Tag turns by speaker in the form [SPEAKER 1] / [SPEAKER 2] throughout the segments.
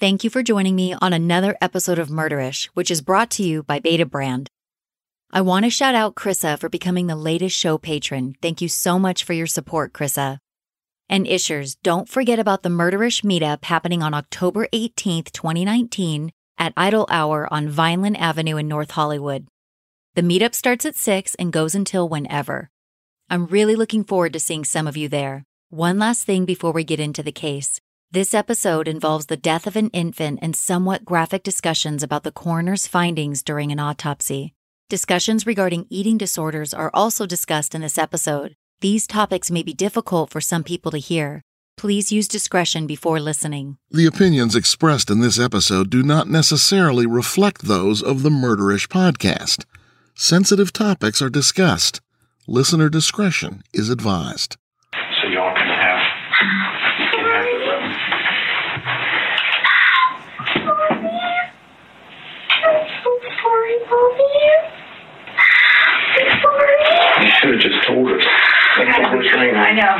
[SPEAKER 1] Thank you for joining me on another episode of Murderish, which is brought to you by Betabrand. I want to shout out Krissa for becoming the latest show patron. Thank you so much for your support, Krissa. And Ishers, don't forget about the Murderish meetup happening on October 18th, 2019 at Idle Hour on Vineland Avenue in North Hollywood. The meetup starts at 6 and goes until whenever. I'm really looking forward to seeing some of you there. One last thing before we get into the case. This episode involves the death of an infant and somewhat graphic discussions about the coroner's findings during an autopsy. Discussions regarding eating disorders are also discussed in this episode. These topics may be difficult for some people to hear. Please use discretion before listening.
[SPEAKER 2] The opinions expressed in this episode do not necessarily reflect those of the Murderish podcast. Sensitive topics are discussed. Listener discretion is advised.
[SPEAKER 3] So y'all can have, you can have the room.
[SPEAKER 4] I'm so sorry, Bobby. I'm sorry.
[SPEAKER 3] You should have just told us. That's the worst thing.
[SPEAKER 5] I know.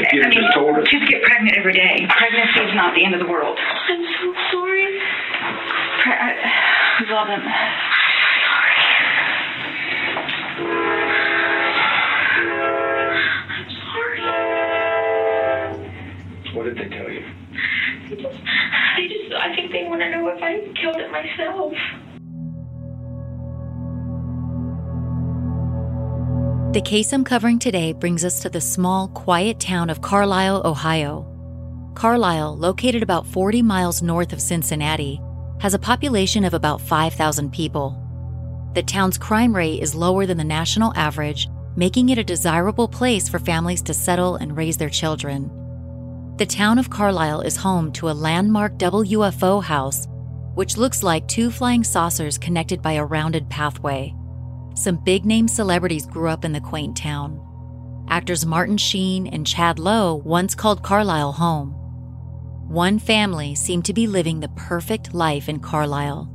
[SPEAKER 3] If you'd
[SPEAKER 5] I
[SPEAKER 3] have
[SPEAKER 5] mean,
[SPEAKER 3] just told us.
[SPEAKER 5] kids get pregnant every day. Pregnancy is not the end of the world.
[SPEAKER 4] I'm so sorry.
[SPEAKER 5] Pre- I, we've all.
[SPEAKER 4] I'm sorry.
[SPEAKER 3] What did they tell you?
[SPEAKER 4] I just, I just, I think they want to know if I killed it myself.
[SPEAKER 1] The case I'm covering today brings us to the small, quiet town of Carlisle, Ohio. Carlisle, located about 40 miles north of Cincinnati, has a population of about 5,000 people. The town's crime rate is lower than the national average, making it a desirable place for families to settle and raise their children. The town of Carlisle is home to a landmark UFO house, which looks like two flying saucers connected by a rounded pathway. Some big name celebrities grew up in the quaint town. Actors Martin Sheen and Chad Lowe once called Carlisle home. One family seemed to be living the perfect life in Carlisle.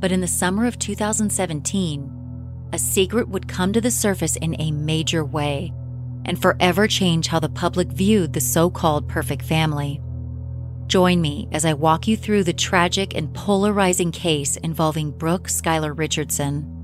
[SPEAKER 1] But in the summer of 2017, a secret would come to the surface in a major way and forever change how the public viewed the so called perfect family. Join me as I walk you through the tragic and polarizing case involving Brooke Skylar Richardson.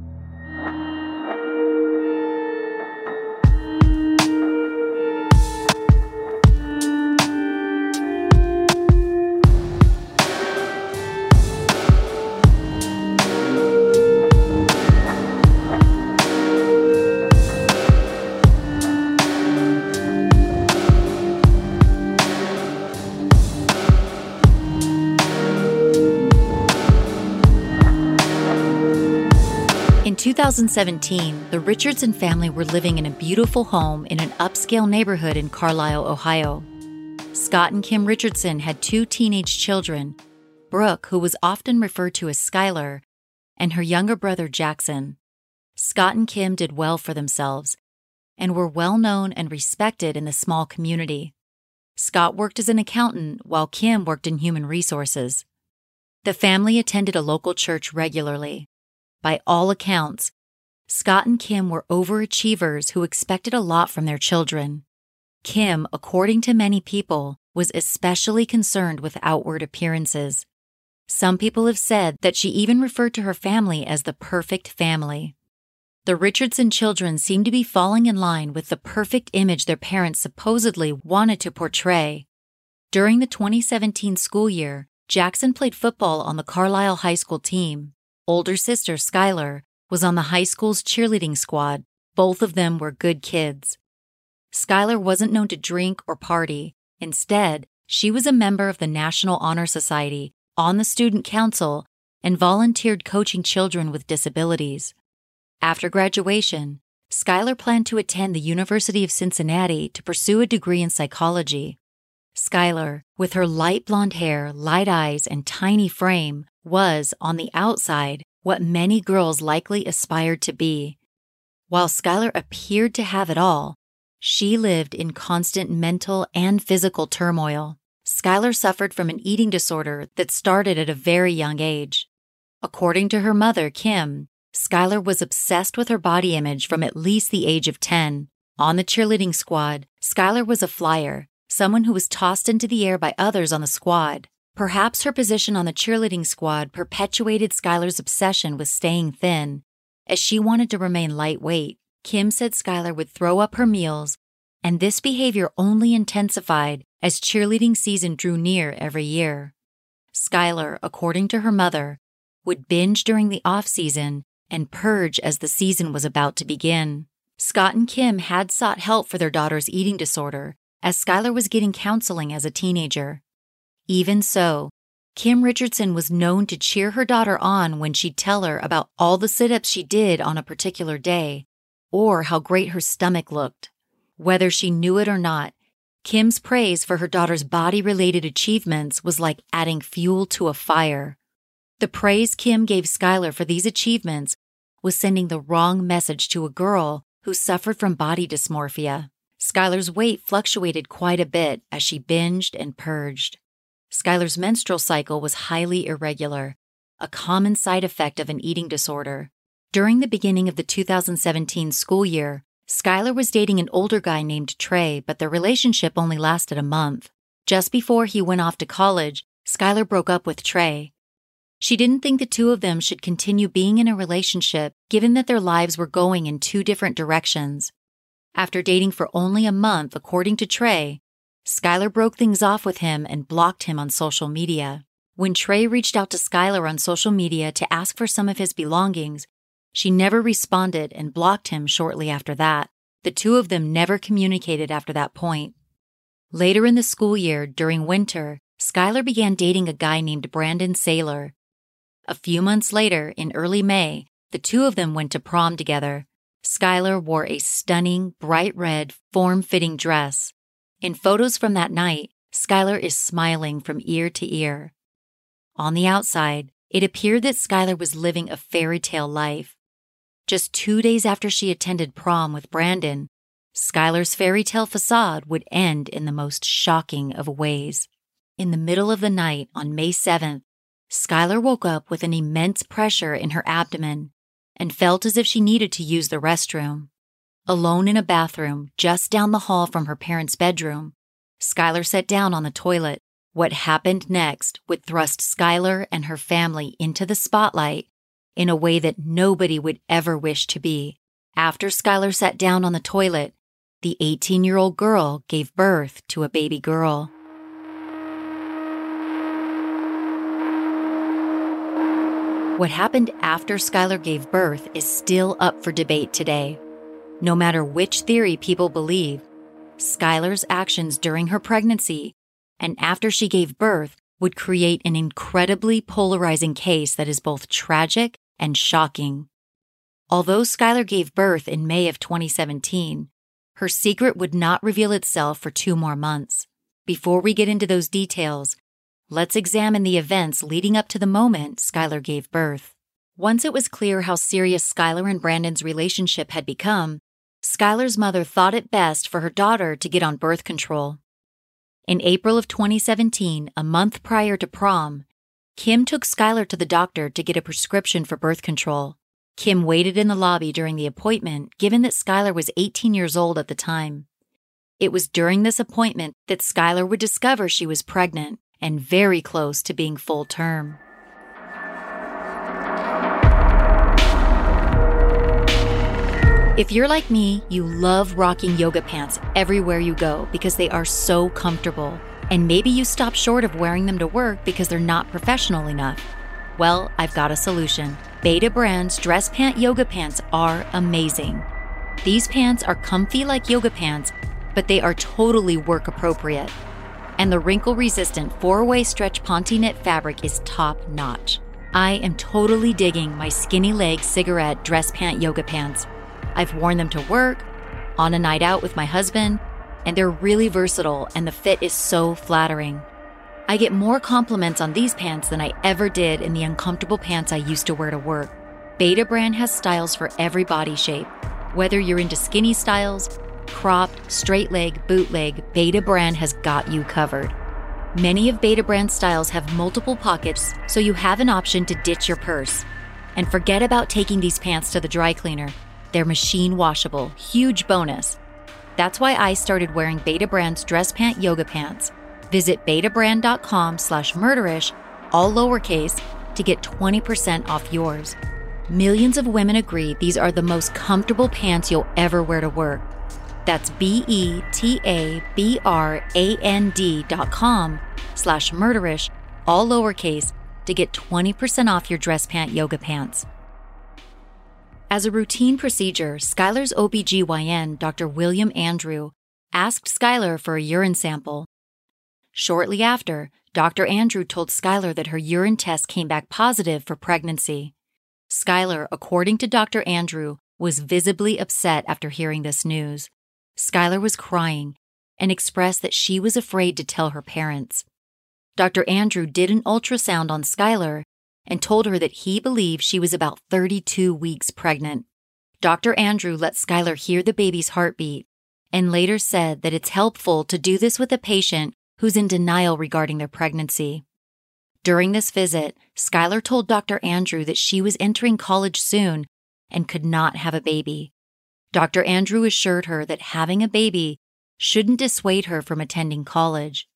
[SPEAKER 6] 2017, the Richardson family were living in a beautiful home in an upscale neighborhood in Carlisle, Ohio. Scott and Kim Richardson had two teenage children Brooke, who was often referred to as Skylar, and her younger brother Jackson. Scott and Kim did well for themselves and were well known and respected in the small community. Scott worked as an accountant while Kim worked in human resources. The family attended a local church regularly. By all accounts, Scott and Kim were overachievers who expected a lot from their children. Kim, according to many people, was especially concerned with outward appearances. Some people have said that she even referred to her family as the perfect family. The Richardson children seem to be falling in line with the perfect image their parents supposedly wanted to portray. During the 2017 school year, Jackson played football on the Carlisle High School team. Older sister, Skylar, was on the high school's cheerleading squad. Both of them were good kids. Skylar wasn't known to drink or party. Instead, she was a member of the National Honor Society, on the student council, and volunteered coaching children with disabilities. After graduation, Skylar planned to attend the University of Cincinnati to pursue a degree in psychology. Skylar, with her light blonde hair, light eyes, and tiny frame, was, on the outside, what many girls likely aspired to be. While Skylar appeared to have it all, she lived in constant mental and physical turmoil. Skylar suffered from an eating disorder that started at a very young age. According to her mother, Kim, Skylar was obsessed with her body image from at least the age of 10. On the cheerleading squad, Skylar was a flyer, someone who was tossed into the air by others on the squad. Perhaps her position on the cheerleading squad perpetuated Skylar's obsession with staying thin, as she wanted to remain lightweight. Kim said Skylar would throw up her meals, and this behavior only intensified as cheerleading season drew near every year. Skylar, according to her mother, would binge during the off season and purge as the season was about to begin. Scott and Kim had sought help for their daughter's eating disorder, as Skylar was getting counseling as a teenager. Even so, Kim Richardson was known to cheer her daughter on when she'd tell her about all the sit ups she did on a particular day, or how great her stomach looked. Whether she knew it or not, Kim's praise for her daughter's body related achievements was like adding fuel to a fire. The praise Kim gave Skylar for these achievements was sending the wrong message to a girl who suffered from body dysmorphia. Skylar's weight fluctuated quite a bit as she binged and purged. Skylar's menstrual cycle was highly irregular, a common side effect of an eating disorder. During the beginning of the 2017 school year, Skylar was dating an older guy named Trey, but their relationship only lasted a month. Just before he went off to college, Skylar broke up with Trey. She didn't think the two of them should continue being in a relationship given that their lives were going in two different directions. After dating for only a month, according to Trey, Skylar broke things off with him and blocked him on social media. When Trey reached out to Skylar on social media to ask for some of his belongings, she never responded and blocked him shortly after that. The two of them never communicated after that point. Later in the school year, during winter, Skylar began dating a guy named Brandon Saylor. A few months later, in early May, the two of them went to prom together. Skylar wore a stunning, bright red, form fitting dress. In photos from that night, Skylar is smiling from ear to ear. On the outside, it appeared that Skylar was living a fairy tale life. Just two days after she attended prom with Brandon, Skylar's fairy tale facade would end in the most shocking of ways. In the middle of the night on May 7th, Skylar woke up with an immense pressure in her abdomen and felt as if she needed to use the restroom. Alone in a bathroom just down the hall from her parents' bedroom, Skylar sat down on the toilet. What happened next would thrust Skylar and her family into the spotlight in a way that nobody would ever wish to be. After Skylar sat down on the toilet, the 18 year old girl gave birth to a baby girl. What happened after Skylar gave birth is still up for debate today. No matter which theory people believe, Skylar's actions during her pregnancy and after she gave birth would create an incredibly polarizing case that is both tragic and shocking. Although Skylar gave birth in May of 2017, her secret would not reveal itself for two more months. Before we get into those details, let's examine the events leading up to the moment Skylar gave birth. Once it was clear how serious Skylar and Brandon's relationship had become, Skylar's mother thought it best for her daughter to get on birth control. In April of 2017, a month prior to prom, Kim took Skylar to the doctor to get a prescription for birth control. Kim waited in the lobby during the appointment, given that Skylar was 18 years old at the time. It was during this appointment that Skylar would discover she was pregnant and very close to being full term. If you're like me, you love rocking yoga pants everywhere you go because they are so comfortable. And maybe you stop short of wearing them to work because they're not professional enough. Well, I've got a solution. Betabrand's dress pant yoga pants are amazing. These pants are comfy like yoga pants, but they are totally work appropriate. And the wrinkle resistant four way stretch Ponte knit fabric is top notch. I am totally digging my skinny leg cigarette dress pant yoga pants. I've worn them to work, on a night out with my husband, and they're really versatile and the fit is so flattering. I get more compliments on these pants than I ever did in the uncomfortable pants I used to wear to work. Betabrand has styles for every body shape. Whether you're into skinny styles, cropped, straight leg, bootleg, Betabrand has got you covered. Many of Betabrand styles have multiple pockets, so you have an option to ditch your purse. And forget about taking these pants to the dry cleaner. They're machine washable, huge bonus. That's why I started wearing Betabrand's dress pant yoga pants. Visit betabrand.com slash murderish, all lowercase, to get 20% off yours. Millions of women agree these are the most comfortable pants you'll ever wear to work. That's B-E-T-A-B-R-A-N-D com slash murderish, all lowercase, to get 20% off your dress pant yoga pants. As a routine procedure, Skylar's OBGYN, Dr. William Andrew, asked Skylar for a urine sample. Shortly after, Dr. Andrew told Skylar that her urine test came back positive for pregnancy. Skylar, according to Dr. Andrew, was visibly upset after hearing this news. Skylar was crying and expressed that she was afraid to tell her parents. Dr. Andrew did an ultrasound on Skylar and told her that he believed she was about 32 weeks pregnant. Dr. Andrew let Skylar hear the baby's heartbeat and later said that it's helpful to do this with a patient who's in denial regarding their pregnancy. During this visit, Skylar told Dr. Andrew that she was entering college soon and could not have a baby. Dr. Andrew assured her that having a baby shouldn't dissuade her from attending college.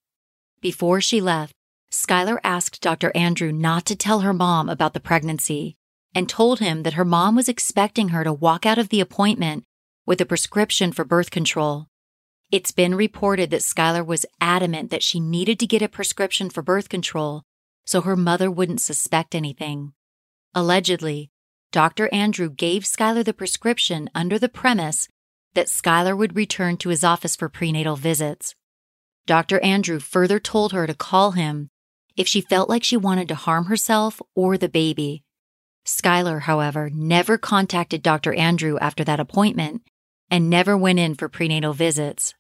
[SPEAKER 6] Before she left, Skylar asked Dr. Andrew not to tell her mom about the pregnancy and told him that her mom was expecting her to walk out of the appointment with a prescription for birth control. It's been reported that Skylar was adamant that she needed to get a prescription for birth control so her mother wouldn't suspect anything. Allegedly, Dr. Andrew gave Skylar the prescription under the premise that Skylar would return to his office for prenatal visits. Dr. Andrew further told her to call him if she felt like she wanted to harm herself or the baby. Skylar, however, never contacted Dr. Andrew after that appointment and never went in for prenatal visits.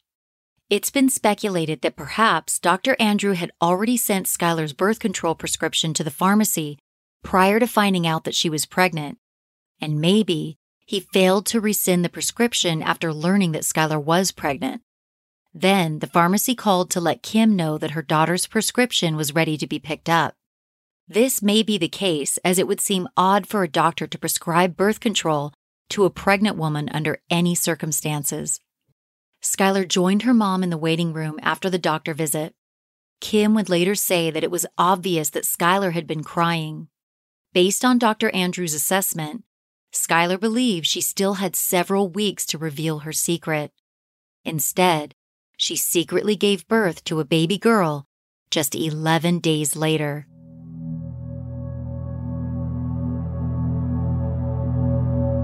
[SPEAKER 6] It's been speculated that perhaps Dr. Andrew had already sent Skylar's birth control prescription to the pharmacy prior to finding out that she was pregnant. And maybe he failed to rescind the prescription after learning that Skylar was pregnant. Then the pharmacy called to let Kim know that her daughter's prescription was ready to be picked up. This may be the case, as it would seem odd for a doctor to prescribe birth control to a pregnant woman under any circumstances. Skylar joined her mom in the waiting room after the doctor visit. Kim would later say that it was obvious that Skylar had been crying. Based on Dr. Andrews' assessment, Skylar believed she still had several weeks to reveal her secret. Instead, she secretly gave birth to a baby girl just 11 days later.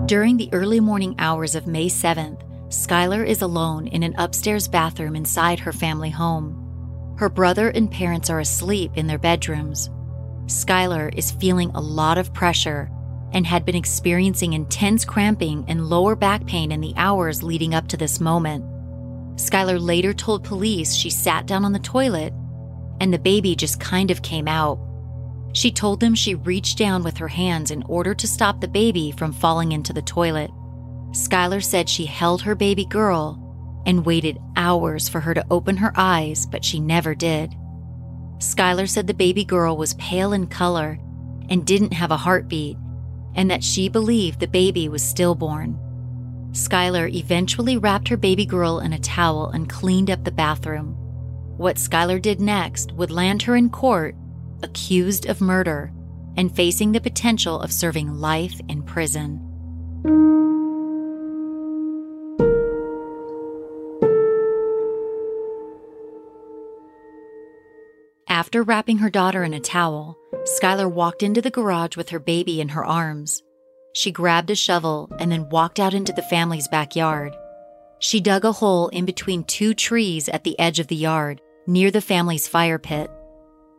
[SPEAKER 6] During the early morning hours of May 7th, Skylar is alone in an upstairs bathroom inside her family home. Her brother and parents are asleep in their bedrooms. Skylar is feeling a lot of pressure and had been experiencing intense cramping and lower back pain in the hours leading up to this moment. Skylar later told police she sat down on the toilet and the baby just kind of came out. She told them she reached down with her hands in order to stop the baby from falling into the toilet. Skylar said she held her baby girl and waited hours for her to open her eyes, but she never did. Skylar said the baby girl was pale in color and didn't have a heartbeat, and that she believed the baby was stillborn. Skylar eventually wrapped her baby girl in a towel and cleaned up the bathroom. What Skylar did next would land her in court, accused of murder, and facing the potential of serving life in prison. After wrapping her daughter in a towel, Skylar walked into the garage with her baby in her arms. She grabbed a shovel and then walked out into the family's backyard. She dug a hole in between two trees at the edge of the yard, near the family's fire pit.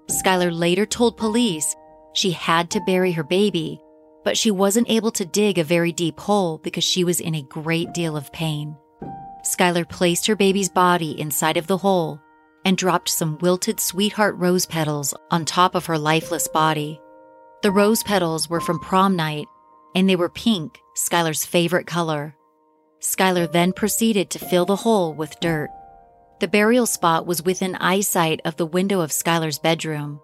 [SPEAKER 6] Skylar later told police she had to bury her baby, but she wasn't able to dig a very deep hole because she was in a great deal of pain. Skylar placed her baby's body inside of the hole and dropped some wilted sweetheart rose petals on top of her lifeless body. The rose petals were from prom night, and they were pink, Skylar's favorite color. Skylar then proceeded to fill the hole with dirt. The burial spot was within eyesight of the window of Skylar's bedroom.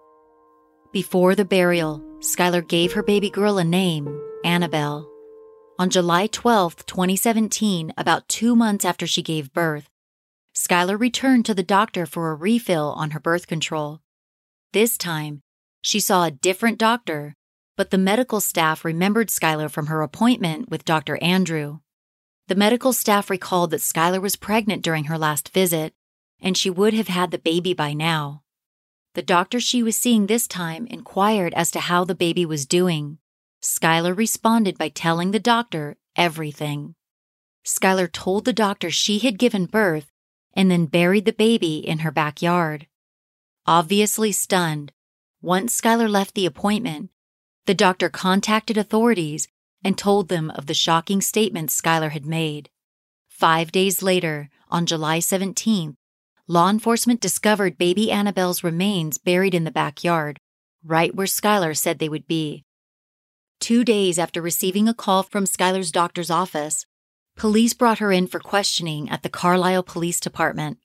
[SPEAKER 6] Before the burial, Skylar gave her baby girl a name, Annabelle. On July 12, 2017, about two months after she gave birth, Skylar returned to the doctor for a refill on her birth control. This time, she saw a different doctor, but the medical staff remembered Skylar from her appointment with Dr. Andrew. The medical staff recalled that Skylar was pregnant during her last visit, and she would have had the baby by now. The doctor she was seeing this time inquired as to how the baby was doing. Skylar responded by telling the doctor everything. Skylar told the doctor she had given birth and then buried the baby in her backyard. Obviously stunned, once Skylar left the appointment, the doctor contacted authorities and told them of the shocking statements Skylar had made. Five days later, on July 17th, law enforcement discovered baby Annabelle's remains buried in the backyard, right where Skylar said they would be. Two days after receiving a call from Skylar's doctor's office, Police brought her in for questioning at the Carlisle Police Department.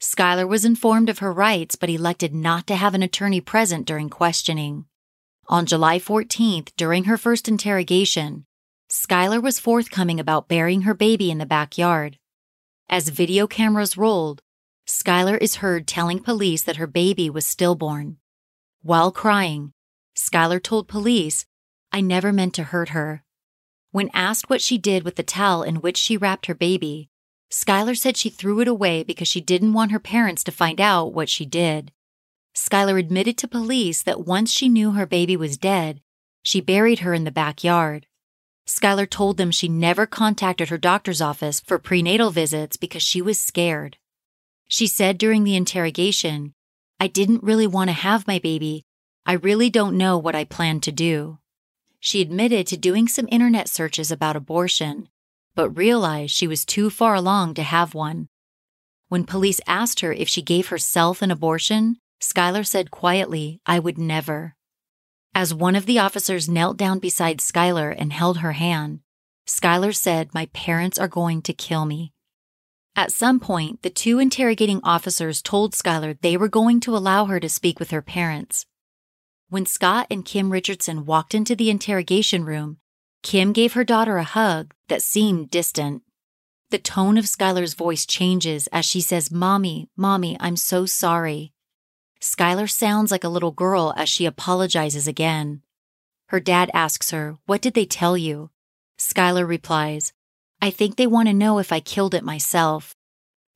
[SPEAKER 6] Skylar was informed of her rights but elected not to have an attorney present during questioning. On July 14th, during her first interrogation, Skylar was forthcoming about burying her baby in the backyard. As video cameras rolled, Skylar is heard telling police that her baby was stillborn. While crying, Skylar told police, I never meant to hurt her. When asked what she did with the towel in which she wrapped her baby, Skylar said she threw it away because she didn't want her parents to find out what she did. Skylar admitted to police that once she knew her baby was dead, she buried her in the backyard. Skylar told them she never contacted her doctor's office for prenatal visits because she was scared. She said during the interrogation, I didn't really want to have my baby. I really don't know what I plan to do. She admitted to doing some internet searches about abortion, but realized she was too far along to have one. When police asked her if she gave herself an abortion, Skylar said quietly, I would never. As one of the officers knelt down beside Skylar and held her hand, Skylar said, My parents are going to kill me. At some point, the two interrogating officers told Skylar they were going to allow her to speak with her parents. When Scott and Kim Richardson walked into the interrogation room, Kim gave her daughter a hug that seemed distant. The tone of Skylar's voice changes as she says, Mommy, Mommy, I'm so sorry. Skylar sounds like a little girl as she apologizes again. Her dad asks her, What did they tell you? Skylar replies, I think they want to know if I killed it myself.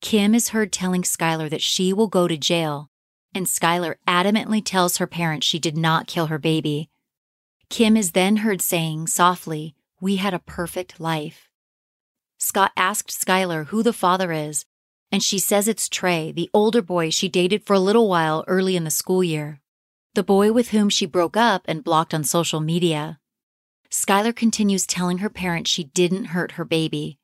[SPEAKER 6] Kim is heard telling Skylar that she will go to jail and Skylar adamantly tells her parents she did not kill her baby. Kim is then heard saying softly, We had a perfect life. Scott asked Skylar who the father is, and she says it's Trey, the older boy she dated for a little while early in the school year, the boy with whom she broke up and blocked on social media. Skylar continues telling her parents she didn't hurt her baby.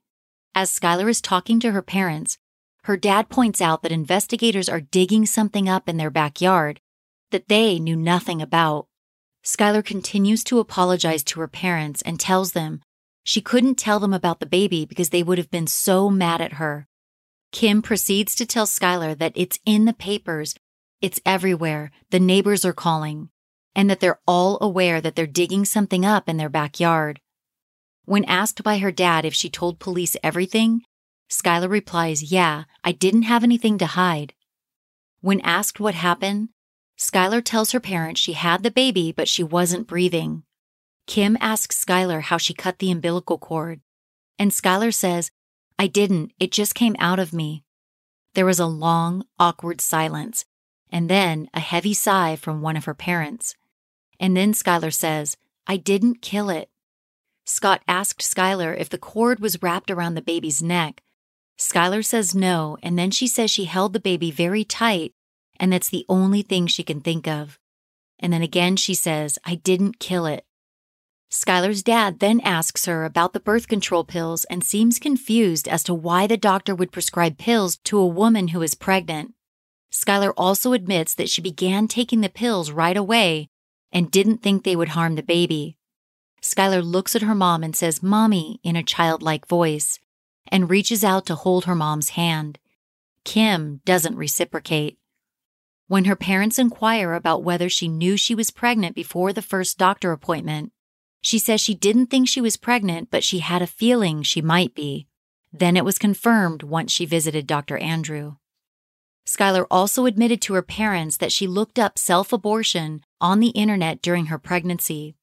[SPEAKER 6] As Skylar is talking to her parents, her dad points out that investigators are digging something up in their backyard that they knew nothing about. Skylar continues to apologize to her parents and tells them she couldn't tell them about the baby because they would have been so mad at her. Kim proceeds to tell Skylar that it's in the papers, it's everywhere, the neighbors are calling, and that they're all aware that they're digging something up in their backyard. When asked by her dad if she told police everything, Skylar replies, Yeah, I didn't have anything to hide. When asked what happened, Skylar tells her parents she had the baby, but she wasn't breathing. Kim asks Skylar how she cut the umbilical cord, and Skylar says, I didn't, it just came out of me. There was a long, awkward silence, and then a heavy sigh from one of her parents. And then Skylar says, I didn't kill it. Scott asked Skylar if the cord was wrapped around the baby's neck. Skylar says no, and then she says she held the baby very tight, and that's the only thing she can think of. And then again she says, I didn't kill it. Skylar's dad then asks her about the birth control pills and seems confused as to why the doctor would prescribe pills to a woman who is pregnant. Skylar also admits that she began taking the pills right away and didn't think they would harm the baby. Skylar looks at her mom and says, Mommy, in a childlike voice, and reaches out to hold her mom's hand. Kim doesn't reciprocate. When her parents inquire about whether she knew she was pregnant before the first doctor appointment, she says she didn't think she was pregnant, but she had a feeling she might be. Then it was confirmed once she visited Dr. Andrew. Skylar also admitted to her parents that she looked up self abortion on the internet during her pregnancy.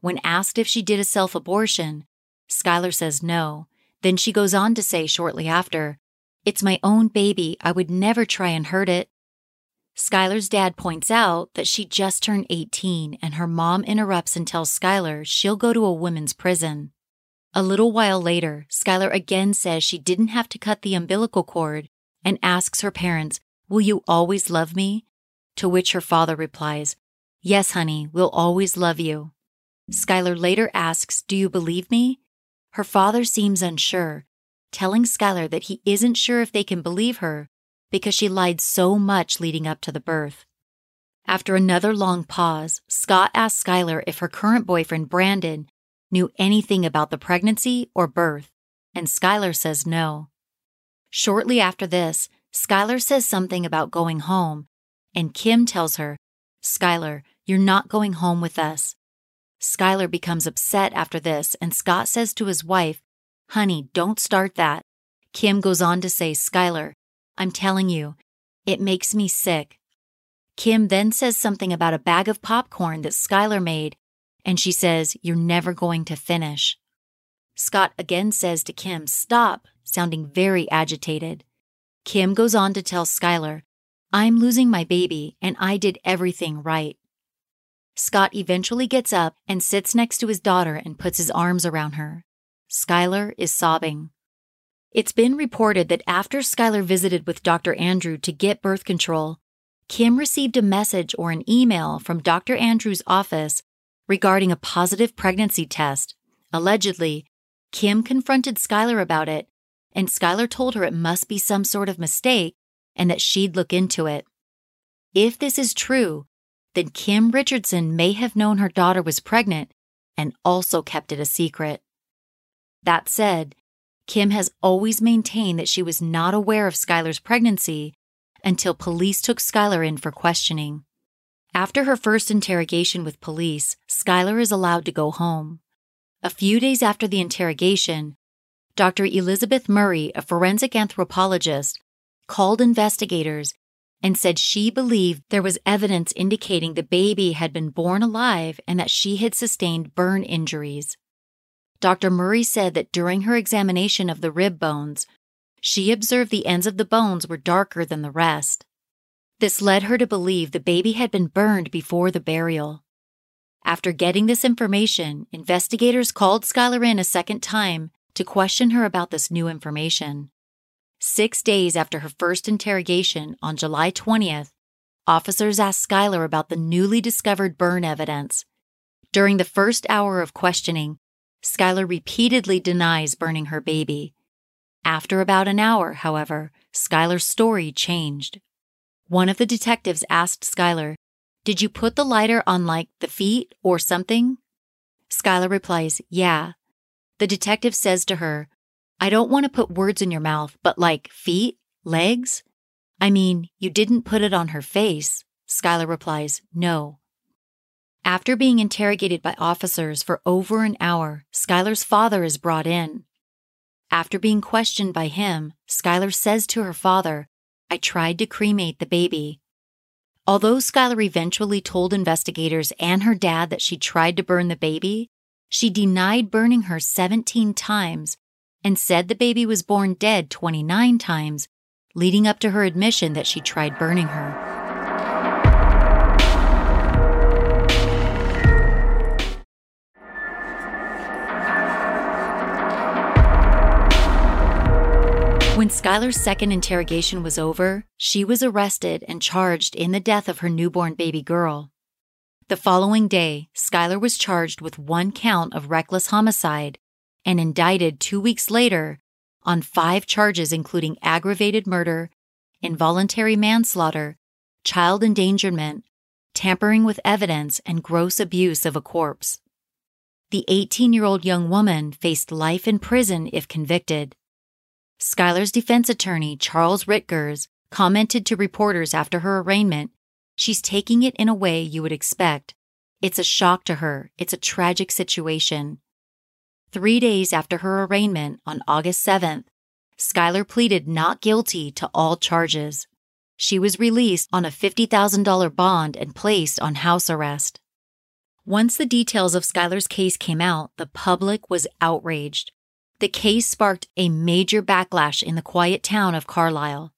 [SPEAKER 6] When asked if she did a self abortion, Skylar says no. Then she goes on to say shortly after, It's my own baby. I would never try and hurt it. Skylar's dad points out that she just turned 18 and her mom interrupts and tells Skylar she'll go to a women's prison. A little while later, Skylar again says she didn't have to cut the umbilical cord and asks her parents, Will you always love me? To which her father replies, Yes, honey, we'll always love you. Skylar later asks, Do you believe me? Her father seems unsure, telling Skylar that he isn't sure if they can believe her because she lied so much leading up to the birth. After another long pause, Scott asks Skylar if her current boyfriend, Brandon, knew anything about the pregnancy or birth, and Skylar says no. Shortly after this, Skylar says something about going home, and Kim tells her, Skylar, you're not going home with us. Skylar becomes upset after this, and Scott says to his wife, Honey, don't start that. Kim goes on to say, Skylar, I'm telling you, it makes me sick. Kim then says something about a bag of popcorn that Skylar made, and she says, You're never going to finish. Scott again says to Kim, Stop, sounding very agitated. Kim goes on to tell Skylar, I'm losing my baby, and I did everything right. Scott eventually gets up and sits next to his daughter and puts his arms around her. Skylar is sobbing. It's been reported that after Skylar visited with Dr. Andrew to get birth control, Kim received a message or an email from Dr. Andrew's office regarding a positive pregnancy test. Allegedly, Kim confronted Skylar about it, and Skylar told her it must be some sort of mistake and that she'd look into it. If this is true, then Kim Richardson may have known her daughter was pregnant and also kept it a secret. That said, Kim has always maintained that she was not aware of Skylar's pregnancy until police took Skylar in for questioning. After her first interrogation with police, Skylar is allowed to go home. A few days after the interrogation, Dr. Elizabeth Murray, a forensic anthropologist, called investigators and said she believed there was evidence indicating the baby had been born alive and that she had sustained burn injuries. Dr. Murray said that during her examination of the rib bones, she observed the ends of the bones were darker than the rest. This led her to believe the baby had been burned before the burial. After getting this information, investigators called Skylar in a second time to question her about this new information. Six days after her first interrogation on July 20th, officers asked Skylar about the newly discovered burn evidence. During the first hour of questioning, Skylar repeatedly denies burning her baby. After about an hour, however, Skylar's story changed. One of the detectives asked Skylar, Did you put the lighter on like the feet or something? Skylar replies, Yeah. The detective says to her, I don't want to put words in your mouth, but like feet, legs? I mean, you didn't put it on her face. Skylar replies, No. After being interrogated by officers for over an hour, Skylar's father is brought in. After being questioned by him, Skylar says to her father, I tried to cremate the baby. Although Skylar eventually told investigators and her dad that she tried to burn the baby, she denied burning her 17 times and said the baby was born dead 29 times, leading up to her admission that she tried burning her. When Skylar's second interrogation was over, she was arrested and charged in the death of her newborn baby girl. The following day, Skylar was charged with one count of reckless homicide and indicted two weeks later on five charges, including aggravated murder, involuntary manslaughter, child endangerment, tampering with evidence, and gross abuse of a corpse. The 18 year old young woman faced life in prison if convicted. Skylar's defense attorney, Charles Rittgers, commented to reporters after her arraignment She's taking it in a way you would expect. It's a shock to her. It's a tragic situation. Three days after her arraignment on August 7th, Skylar pleaded not guilty to all charges. She was released on a $50,000 bond and placed on house arrest. Once the details of Skylar's case came out, the public was outraged. The case sparked a major backlash in the quiet town of Carlisle.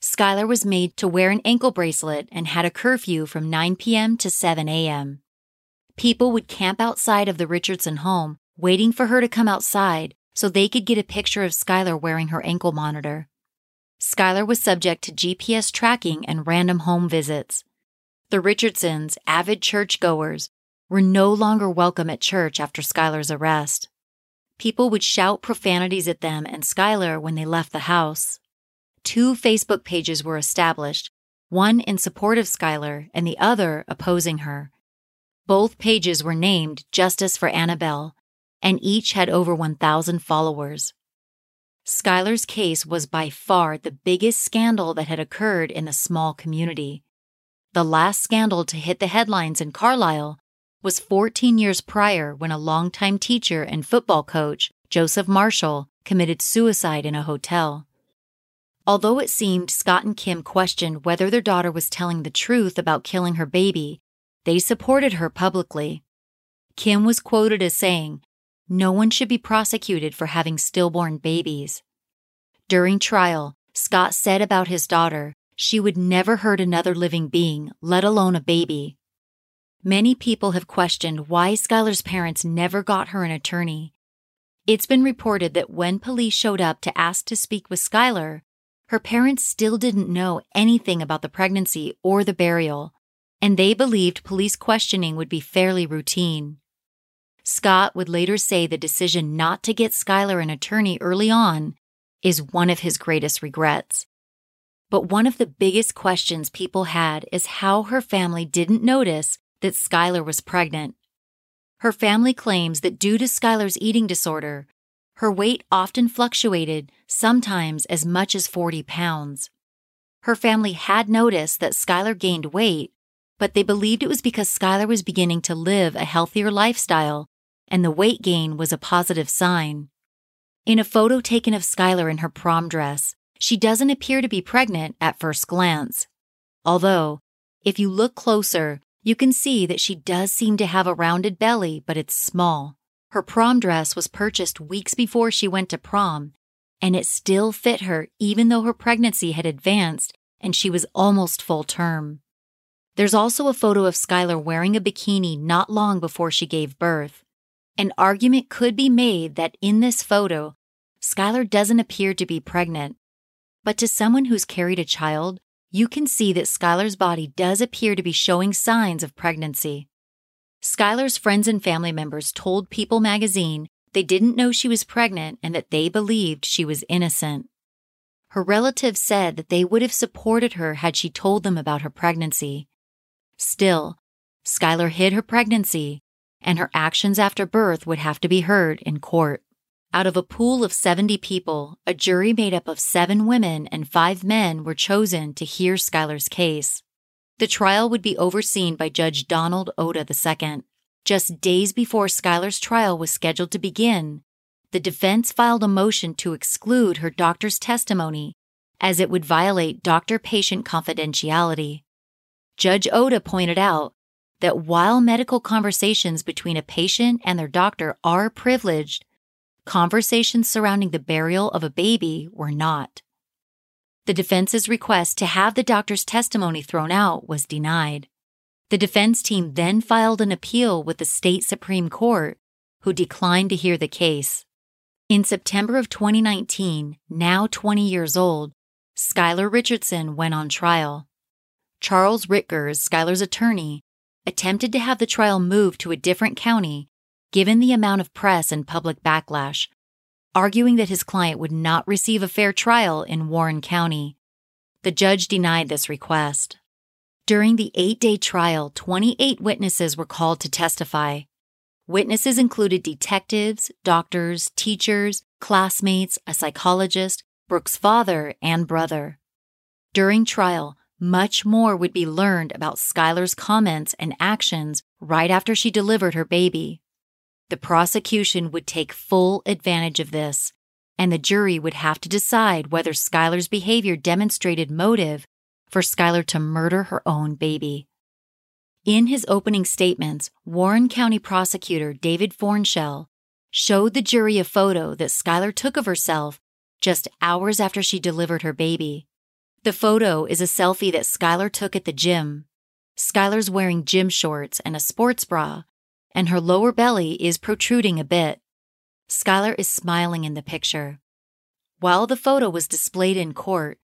[SPEAKER 6] Skylar was made to wear an ankle bracelet and had a curfew from 9 p.m. to 7 a.m. People would camp outside of the Richardson home, waiting for her to come outside so they could get a picture of Skylar wearing her ankle monitor. Skylar was subject to GPS tracking and random home visits. The Richardsons, avid churchgoers, were no longer welcome at church after Skylar's arrest. People would shout profanities at them and Skylar when they left the house. Two Facebook pages were established, one in support of Skylar and the other opposing her. Both pages were named Justice for Annabelle, and each had over 1,000 followers. Skylar's case was by far the biggest scandal that had occurred in the small community. The last scandal to hit the headlines in Carlisle was 14 years prior when a longtime teacher and football coach, Joseph Marshall, committed suicide in a hotel. Although it seemed Scott and Kim questioned whether their daughter was telling the truth about killing her baby, they supported her publicly. Kim was quoted as saying, No one should be prosecuted for having stillborn babies. During trial, Scott said about his daughter, she would never hurt another living being, let alone a baby. Many people have questioned why Skylar's parents never got her an attorney. It's been reported that when police showed up to ask to speak with Skylar, her parents still didn't know anything about the pregnancy or the burial, and they believed police questioning would be fairly routine. Scott would later say the decision not to get Skylar an attorney early on is one of his greatest regrets. But one of the biggest questions people had is how her family didn't notice that Skylar was pregnant. Her family claims that due to Skylar's eating disorder, her weight often fluctuated, sometimes as much as 40 pounds. Her family had noticed that Skylar gained weight, but they believed it was because Skylar was beginning to live a healthier lifestyle and the weight gain was a positive sign. In a photo taken of Skylar in her prom dress, she doesn't appear to be pregnant at first glance. Although, if you look closer, you can see that she does seem to have a rounded belly, but it's small. Her prom dress was purchased weeks before she went to prom, and it still fit her even though her pregnancy had advanced and she was almost full term. There's also a photo of Skylar wearing a bikini not long before she gave birth. An argument could be made that in this photo, Skylar doesn't appear to be pregnant. But to someone who's carried a child, you can see that Skylar's body does appear to be showing signs of pregnancy. Skylar's friends and family members told People magazine they didn't know she was pregnant and that they believed she was innocent. Her relatives said that they would have supported her had she told them about her pregnancy. Still, Skylar hid her pregnancy, and her actions after birth would have to be heard in court. Out of a pool of 70 people, a jury made up of seven women and five men were chosen to hear Skylar's case. The trial would be overseen by Judge Donald Oda II. Just days before Skylar's trial was scheduled to begin, the defense filed a motion to exclude her doctor's testimony as it would violate doctor patient confidentiality. Judge Oda pointed out that while medical conversations between a patient and their doctor are privileged, conversations surrounding the burial of a baby were not. The defense's request to have the doctor's testimony thrown out was denied. The defense team then filed an appeal with the state Supreme Court, who declined to hear the case. In September of 2019, now 20 years old, Skylar Richardson went on trial. Charles Rittgers, Skylar's attorney, attempted to have the trial moved to a different county given the amount of press and public backlash, arguing that his client would not receive a fair trial in Warren County. The judge denied this request. During the eight day trial, 28 witnesses were called to testify. Witnesses included detectives, doctors, teachers, classmates, a psychologist, Brooke's father, and brother. During trial, much more would be learned about Skylar's comments and actions right after she delivered her baby. The prosecution would take full advantage of this, and the jury would have to decide whether Skylar's behavior demonstrated motive for Skylar to murder her own baby. In his opening statements, Warren County prosecutor David Fornshell showed the jury a photo that Skylar took of herself just hours after she delivered her baby. The photo is a selfie that Skylar took at the gym. Skylar's wearing gym shorts and a sports bra, and her lower belly is protruding a bit. Skylar is smiling in the picture. While the photo was displayed in court,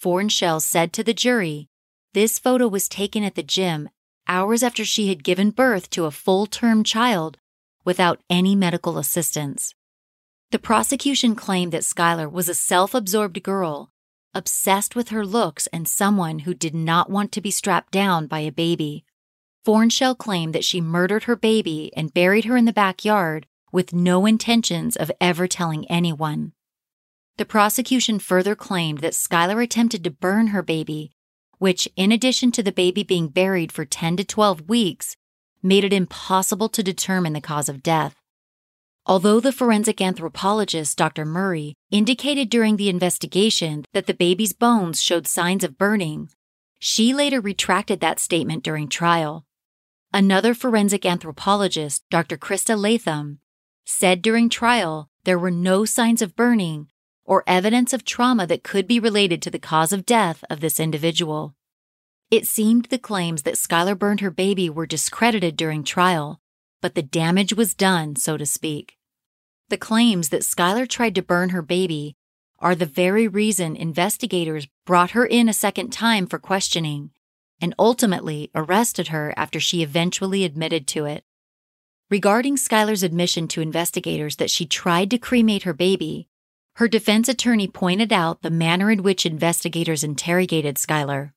[SPEAKER 6] Fornshell said to the jury, this photo was taken at the gym hours after she had given birth to a full term child without any medical assistance. The prosecution claimed that Skylar was a self absorbed girl, obsessed with her looks and someone who did not want to be strapped down by a baby. Fornshell claimed that she murdered her baby and buried her in the backyard with no intentions of ever telling anyone. The prosecution further claimed that Skylar attempted to burn her baby, which, in addition to the baby being buried for 10 to 12 weeks, made it impossible to determine the cause of death. Although the forensic anthropologist, Dr. Murray, indicated during the investigation that the baby's bones showed signs of burning, she later retracted that statement during trial. Another forensic anthropologist, Dr. Krista Latham, said during trial there were no signs of burning or evidence of trauma that could be related to the cause of death of this individual. It seemed the claims that Skylar burned her baby were discredited during trial, but the damage was done, so to speak. The claims that Skylar tried to burn her baby are the very reason investigators brought her in a second time for questioning and ultimately arrested her after she eventually admitted to it. Regarding Skylar's admission to investigators that she tried to cremate her baby, her defense attorney pointed out the manner in which investigators interrogated Skylar.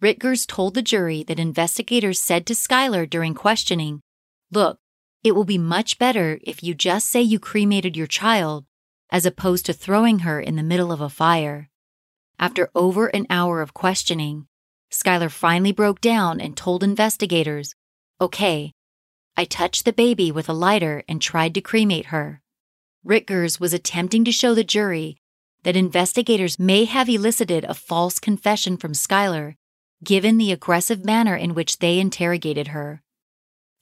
[SPEAKER 6] Rittgers told the jury that investigators said to Skylar during questioning, Look, it will be much better if you just say you cremated your child as opposed to throwing her in the middle of a fire. After over an hour of questioning, Skylar finally broke down and told investigators, Okay, I touched the baby with a lighter and tried to cremate her. Rittgers was attempting to show the jury that investigators may have elicited a false confession from Skylar, given the aggressive manner in which they interrogated her.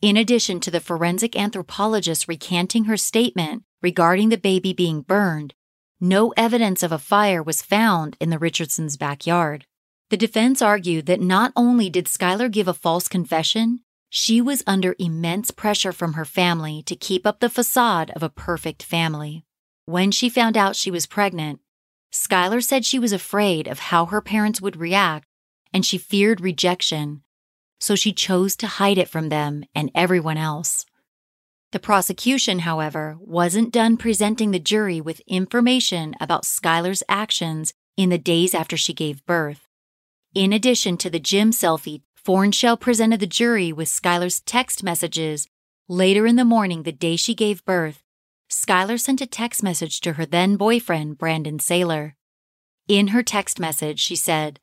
[SPEAKER 6] In addition to the forensic anthropologist recanting her statement regarding the baby being burned, no evidence of a fire was found in the Richardsons' backyard. The defense argued that not only did Skylar give a false confession, she was under immense pressure from her family to keep up the facade of a perfect family. When she found out she was pregnant, Skylar said she was afraid of how her parents would react and she feared rejection. so she chose to hide it from them and everyone else. The prosecution, however, wasn't done presenting the jury with information about Skylar's actions in the days after she gave birth. In addition to the gym selfie, Fornshell presented the jury with Skylar's text messages. Later in the morning, the day she gave birth, Skylar sent a text message to her then boyfriend, Brandon Saylor. In her text message, she said,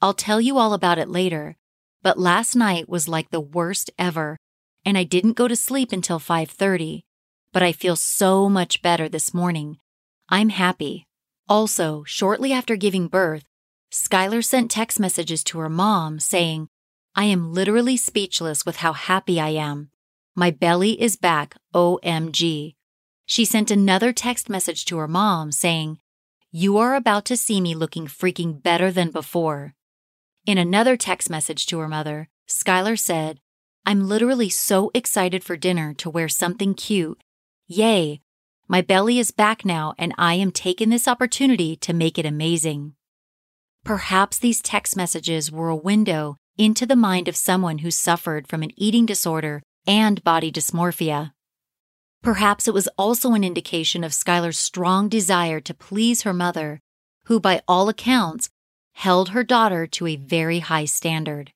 [SPEAKER 6] I'll tell you all about it later, but last night was like the worst ever, and I didn't go to sleep until 5:30, but I feel so much better this morning. I'm happy. Also, shortly after giving birth, Skylar sent text messages to her mom saying, I am literally speechless with how happy I am. My belly is back, OMG. She sent another text message to her mom saying, You are about to see me looking freaking better than before. In another text message to her mother, Skylar said, I'm literally so excited for dinner to wear something cute. Yay! My belly is back now, and I am taking this opportunity to make it amazing. Perhaps these text messages were a window into the mind of someone who suffered from an eating disorder and body dysmorphia. Perhaps it was also an indication of Skylar's strong desire to please her mother, who, by all accounts, held her daughter to a very high standard.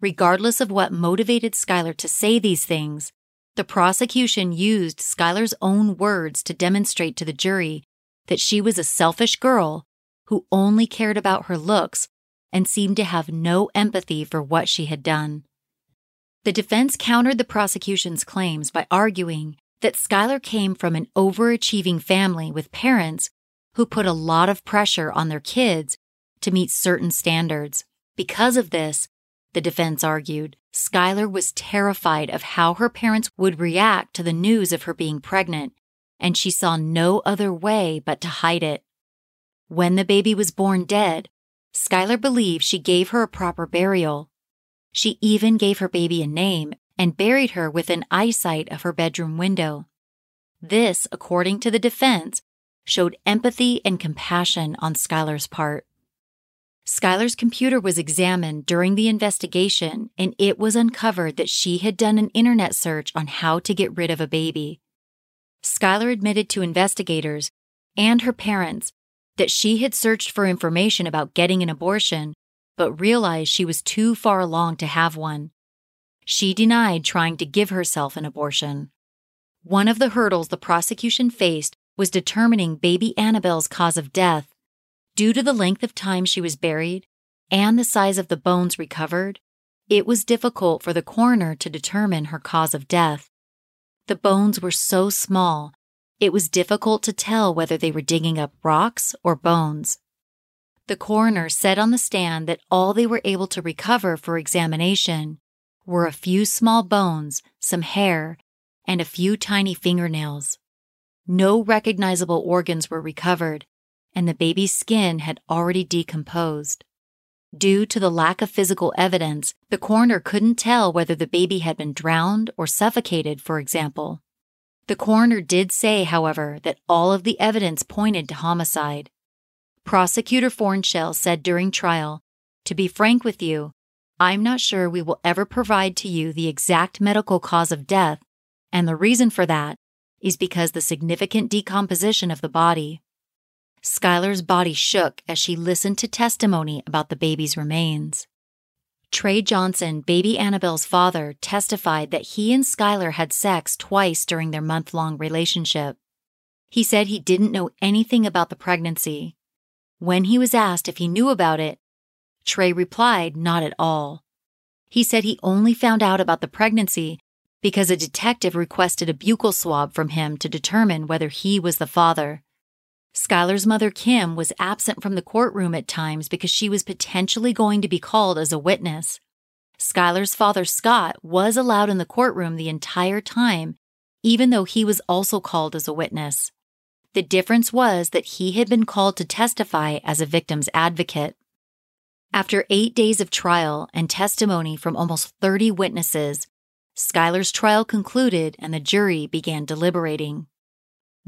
[SPEAKER 6] Regardless of what motivated Skylar to say these things, the prosecution used Skylar's own words to demonstrate to the jury that she was a selfish girl who only cared about her looks and seemed to have no empathy for what she had done. The defense countered the prosecution's claims by arguing that Skylar came from an overachieving family with parents who put a lot of pressure on their kids to meet certain standards. Because of this, the defense argued, Skylar was terrified of how her parents would react to the news of her being pregnant, and she saw no other way but to hide it. When the baby was born dead, Skylar believed she gave her a proper burial. She even gave her baby a name and buried her within eyesight of her bedroom window. This, according to the defense, showed empathy and compassion on Skylar's part. Skylar's computer was examined during the investigation, and it was uncovered that she had done an internet search on how to get rid of a baby. Skylar admitted to investigators and her parents that she had searched for information about getting an abortion, but realized she was too far along to have one. She denied trying to give herself an abortion. One of the hurdles the prosecution faced was determining baby Annabelle's cause of death Due to the length of time she was buried and the size of the bones recovered, it was difficult for the coroner to determine her cause of death. The bones were so small, it was difficult to tell whether they were digging up rocks or bones. The coroner said on the stand that all they were able to recover for examination were a few small bones, some hair, and a few tiny fingernails. No recognizable organs were recovered, and the baby's skin had already decomposed. Due to the lack of physical evidence, the coroner couldn't tell whether the baby had been drowned or suffocated, for example. The coroner did say, however, that all of the evidence pointed to homicide. Prosecutor Fornshell said during trial, To be frank with you, I'm not sure we will ever provide to you the exact medical cause of death, and the reason for that is because the significant decomposition of the body. Skylar's body shook as she listened to testimony about the baby's remains. Trey Johnson, baby Annabelle's father, testified that he and Skylar had sex twice during their month long relationship. He said he didn't know anything about the pregnancy. When he was asked if he knew about it, Trey replied not at all. He said he only found out about the pregnancy because a detective requested a buccal swab from him to determine whether he was the father. Skylar's mother, Kim, was absent from the courtroom at times because she was potentially going to be called as a witness. Skylar's father, Scott, was allowed in the courtroom the entire time, even though he was also called as a witness. The difference was that he had been called to testify as a victim's advocate. After eight days of trial and testimony from almost 30 witnesses, Skylar's trial concluded and the jury began deliberating.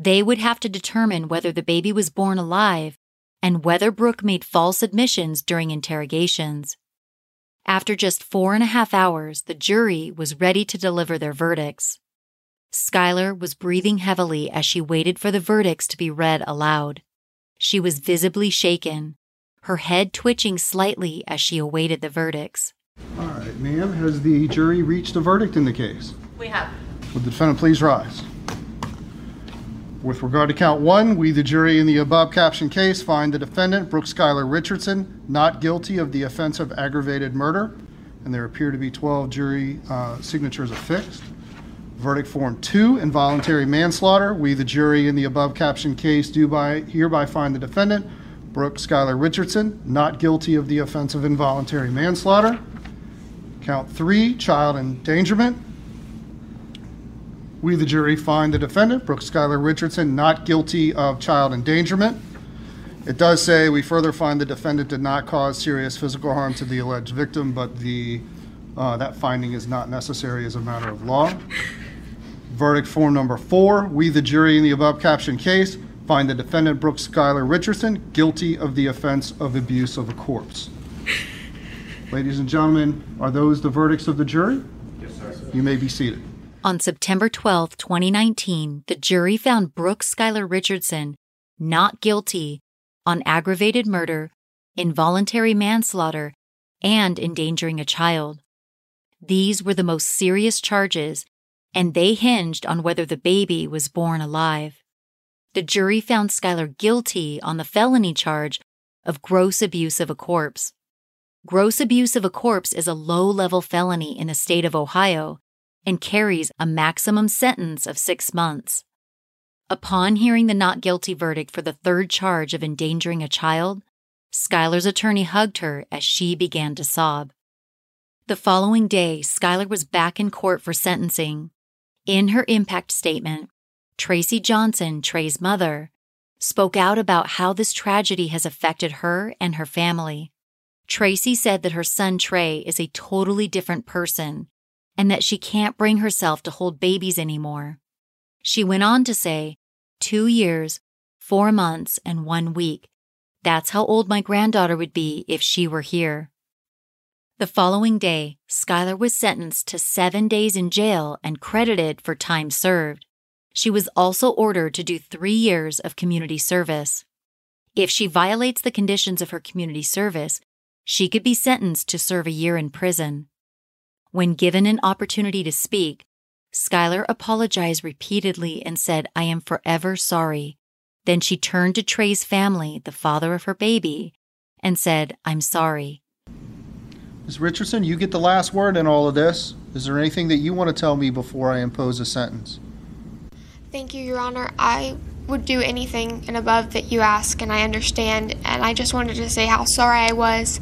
[SPEAKER 6] They would have to determine whether the baby was born alive and whether Brooke made false admissions during interrogations. After just four and a half hours, the jury was ready to deliver their verdicts. Skylar was breathing heavily as she waited for the verdicts to be read aloud. She was visibly shaken, her head twitching slightly as she awaited the verdicts.
[SPEAKER 7] All right, ma'am, has the jury reached a verdict in the case?
[SPEAKER 8] We have.
[SPEAKER 7] Would the defendant please rise? With regard to count one, we, the jury in the above captioned case, find the defendant, Brooke Skylar Richardson, not guilty of the offense of aggravated murder, and there appear to be 12 jury uh, signatures affixed. Verdict form two, involuntary manslaughter. We, the jury in the above captioned case, do by hereby find the defendant, Brooke Skylar Richardson, not guilty of the offense of involuntary manslaughter. Count three, child endangerment. We, the jury, find the defendant, Brooke Skylar Richardson, not guilty of child endangerment. It does say we further find the defendant did not cause serious physical harm to the alleged victim, but the uh, that finding is not necessary as a matter of law. Verdict form number four, we, the jury in the above captioned case, find the defendant, Brooke Skylar Richardson, guilty of the offense of abuse of a corpse. Ladies and gentlemen, are those the verdicts of the jury? Yes, sir. You may be seated.
[SPEAKER 6] On September 12, 2019, the jury found Brooke Skylar Richardson not guilty on aggravated murder, involuntary manslaughter, and endangering a child. These were the most serious charges, and they hinged on whether the baby was born alive. The jury found Skylar guilty on the felony charge of gross abuse of a corpse. Gross abuse of a corpse is a low level felony in the state of Ohio and carries a maximum sentence of six months. Upon hearing the not guilty verdict for the third charge of endangering a child, Skylar's attorney hugged her as she began to sob. The following day, Skylar was back in court for sentencing. In her impact statement, Tracy Johnson, Trey's mother, spoke out about how this tragedy has affected her and her family. Tracy said that her son Trey is a totally different person and that she can't bring herself to hold babies anymore. She went on to say, two years, four months, and one week. That's how old my granddaughter would be if she were here. The following day, Skylar was sentenced to seven days in jail and credited for time served. She was also ordered to do three years of community service. If she violates the conditions of her community service, she could be sentenced to serve a year in prison. When given an opportunity to speak, Skylar apologized repeatedly and said, I am forever sorry. Then she turned to Trey's family, the father of her baby, and said, I'm sorry.
[SPEAKER 7] Ms. Richardson, you get the last word in all of this. Is there anything that you want to tell me before I impose a sentence?
[SPEAKER 9] Thank you, Your Honor. I would do anything and above that you ask, and I understand. And I just wanted to say how sorry I was.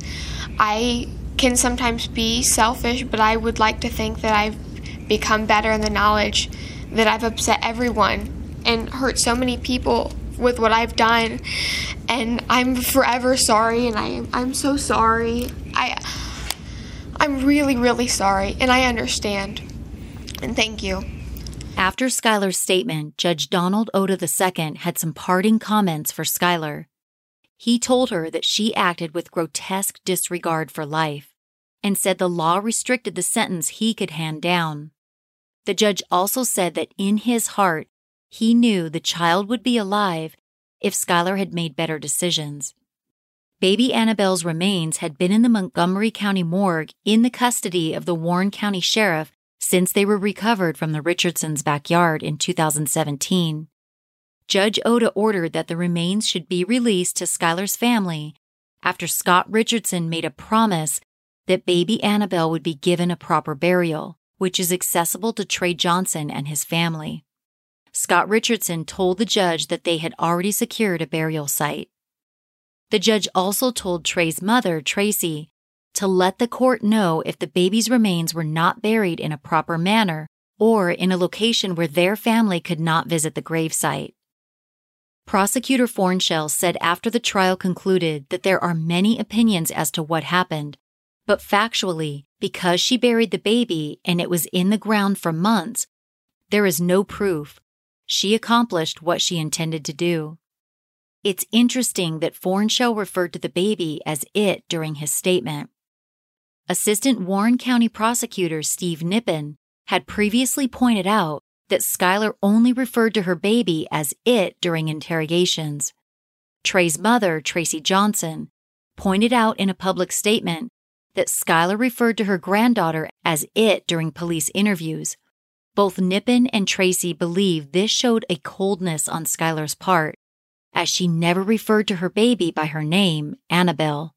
[SPEAKER 9] I can sometimes be selfish, but I would like to think that I've become better in the knowledge that I've upset everyone and hurt so many people with what I've done. And I'm forever sorry, and I, I'm so sorry. I, I'm really, really sorry, and I understand. And thank you.
[SPEAKER 6] After Skylar's statement, Judge Donald Oda II had some parting comments for Skylar. He told her that she acted with grotesque disregard for life and said the law restricted the sentence he could hand down. The judge also said that in his heart, he knew the child would be alive if Skylar had made better decisions. Baby Annabelle's remains had been in the Montgomery County morgue in the custody of the Warren County Sheriff since they were recovered from the Richardsons' backyard in 2017. Judge Oda ordered that the remains should be released to Skylar's family after Scott Richardson made a promise that baby Annabelle would be given a proper burial, which is accessible to Trey Johnson and his family. Scott Richardson told the judge that they had already secured a burial site. The judge also told Trey's mother, Tracy, to let the court know if the baby's remains were not buried in a proper manner or in a location where their family could not visit the gravesite. Prosecutor Fornshell said after the trial concluded that there are many opinions as to what happened, but factually, because she buried the baby and it was in the ground for months, there is no proof. She accomplished what she intended to do. It's interesting that Fornshell referred to the baby as it during his statement. Assistant Warren County Prosecutor Steve Knippen had previously pointed out that Skylar only referred to her baby as it during interrogations. Trey's mother, Tracy Johnson, pointed out in a public statement that Skylar referred to her granddaughter as it during police interviews. Both Knippen and Tracy believe this showed a coldness on Skylar's part, as she never referred to her baby by her name, Annabelle.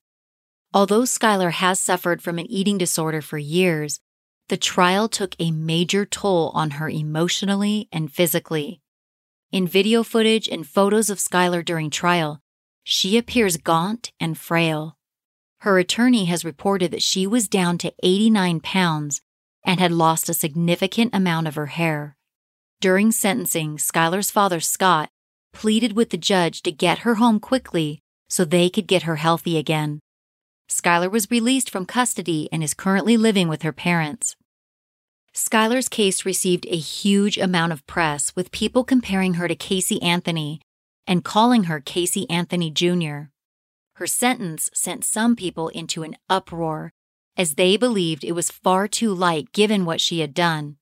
[SPEAKER 6] Although Skylar has suffered from an eating disorder for years, the trial took a major toll on her emotionally and physically. In video footage and photos of Skylar during trial, she appears gaunt and frail. Her attorney has reported that she was down to 89 pounds and had lost a significant amount of her hair. During sentencing, Skylar's father, Scott, pleaded with the judge to get her home quickly so they could get her healthy again. Skylar was released from custody and is currently living with her parents. Skylar's case received a huge amount of press, with people comparing her to Casey Anthony and calling her Casey Anthony Jr. Her sentence sent some people into an uproar as they believed it was far too light given what she had done.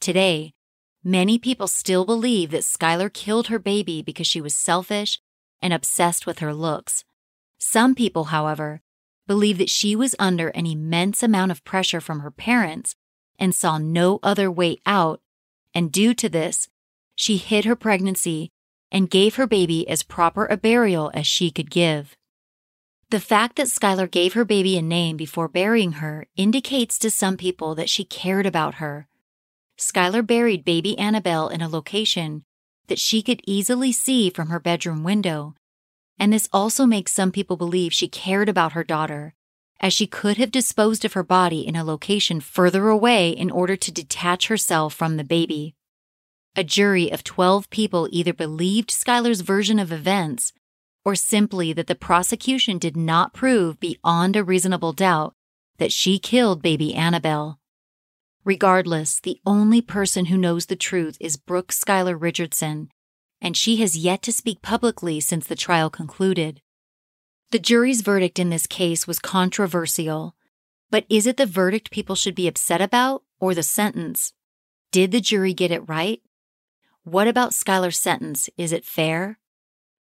[SPEAKER 6] Today, many people still believe that Skylar killed her baby because she was selfish and obsessed with her looks. Some people, however, believe that she was under an immense amount of pressure from her parents and saw no other way out, and due to this, she hid her pregnancy and gave her baby as proper a burial as she could give. The fact that Skylar gave her baby a name before burying her indicates to some people that she cared about her. Skylar buried baby Annabelle in a location that she could easily see from her bedroom window, and this also makes some people believe she cared about her daughter as she could have disposed of her body in a location further away in order to detach herself from the baby. A jury of 12 people either believed Skylar's version of events or simply that the prosecution did not prove beyond a reasonable doubt that she killed baby Annabelle. Regardless, the only person who knows the truth is Brooke Skylar Richardson, and she has yet to speak publicly since the trial concluded. The jury's verdict in this case was controversial, but is it the verdict people should be upset about or the sentence? Did the jury get it right? What about Skylar's sentence? Is it fair?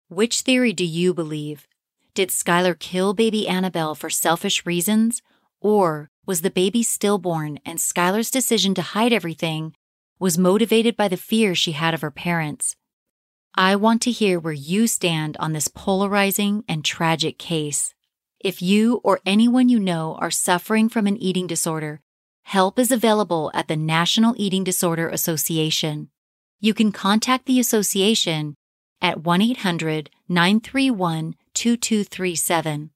[SPEAKER 6] Which theory do you believe? Did Skylar kill baby Annabelle for selfish reasons? Or was the baby stillborn and Skylar's decision to hide everything was motivated by the fear she had of her parents? I want to hear where you stand on this polarizing and tragic case. If you or anyone you know are suffering from an eating disorder, help is available at the National Eating Disorder Association. You can contact the association at 1 800 931 2237.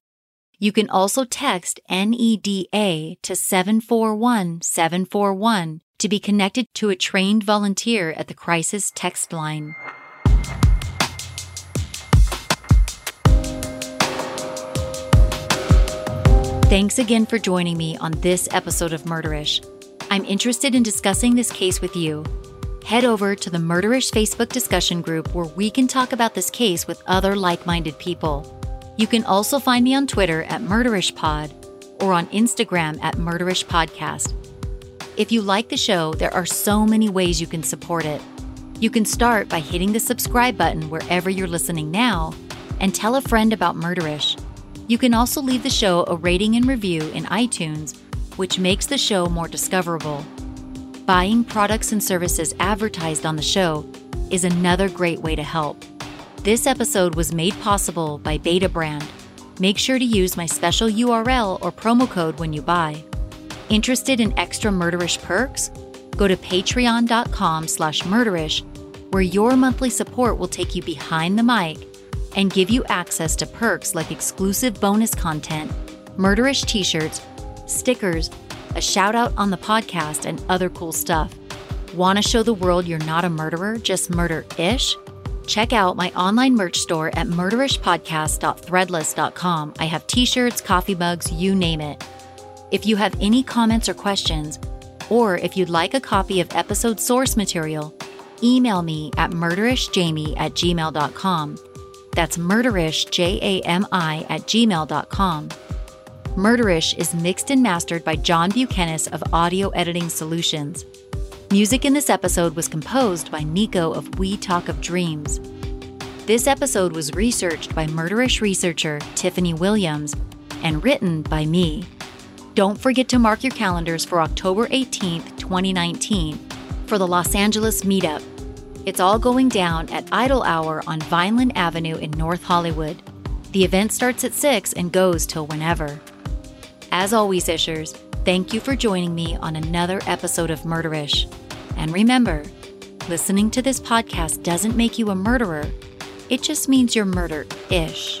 [SPEAKER 6] You can also text NEDA to 741 741 to be connected to a trained volunteer at the crisis text line. Thanks again for joining me on this episode of Murderish. I'm interested in discussing this case with you. Head over to the Murderish Facebook discussion group where we can talk about this case with other like minded people. You can also find me on Twitter at MurderishPod or on Instagram at MurderishPodcast. If you like the show, there are so many ways you can support it. You can start by hitting the subscribe button wherever you're listening now and tell a friend about Murderish. You can also leave the show a rating and review in iTunes, which makes the show more discoverable. Buying products and services advertised on the show is another great way to help. This episode was made possible by Betabrand. Make sure to use my special URL or promo code when you buy. Interested in extra murderish perks? Go to patreon.com slash murderish, where your monthly support will take you behind the mic and give you access to perks like exclusive bonus content, murderish t shirts, stickers, a shout out on the podcast, and other cool stuff. Want to show the world you're not a murderer, just murder ish? Check out my online merch store at murderishpodcast.threadless.com. I have t shirts, coffee mugs, you name it. If you have any comments or questions, or if you'd like a copy of episode source material, email me at murderishjamie at gmail.com. That's murderish, J A M I, at gmail.com. Murderish is mixed and mastered by John Buchanan of Audio Editing Solutions. Music in this episode was composed by Nico of We Talk of Dreams. This episode was researched by Murderish researcher Tiffany Williams and written by me. Don't forget to mark your calendars for October 18th, 2019, for the Los Angeles meetup. It's all going down at Idle Hour on Vineland Avenue in North Hollywood. The event starts at 6 and goes till whenever. As always, Ishers, thank you for joining me on another episode of Murderish. And remember, listening to this podcast doesn't make you a murderer, it just means you're murder ish.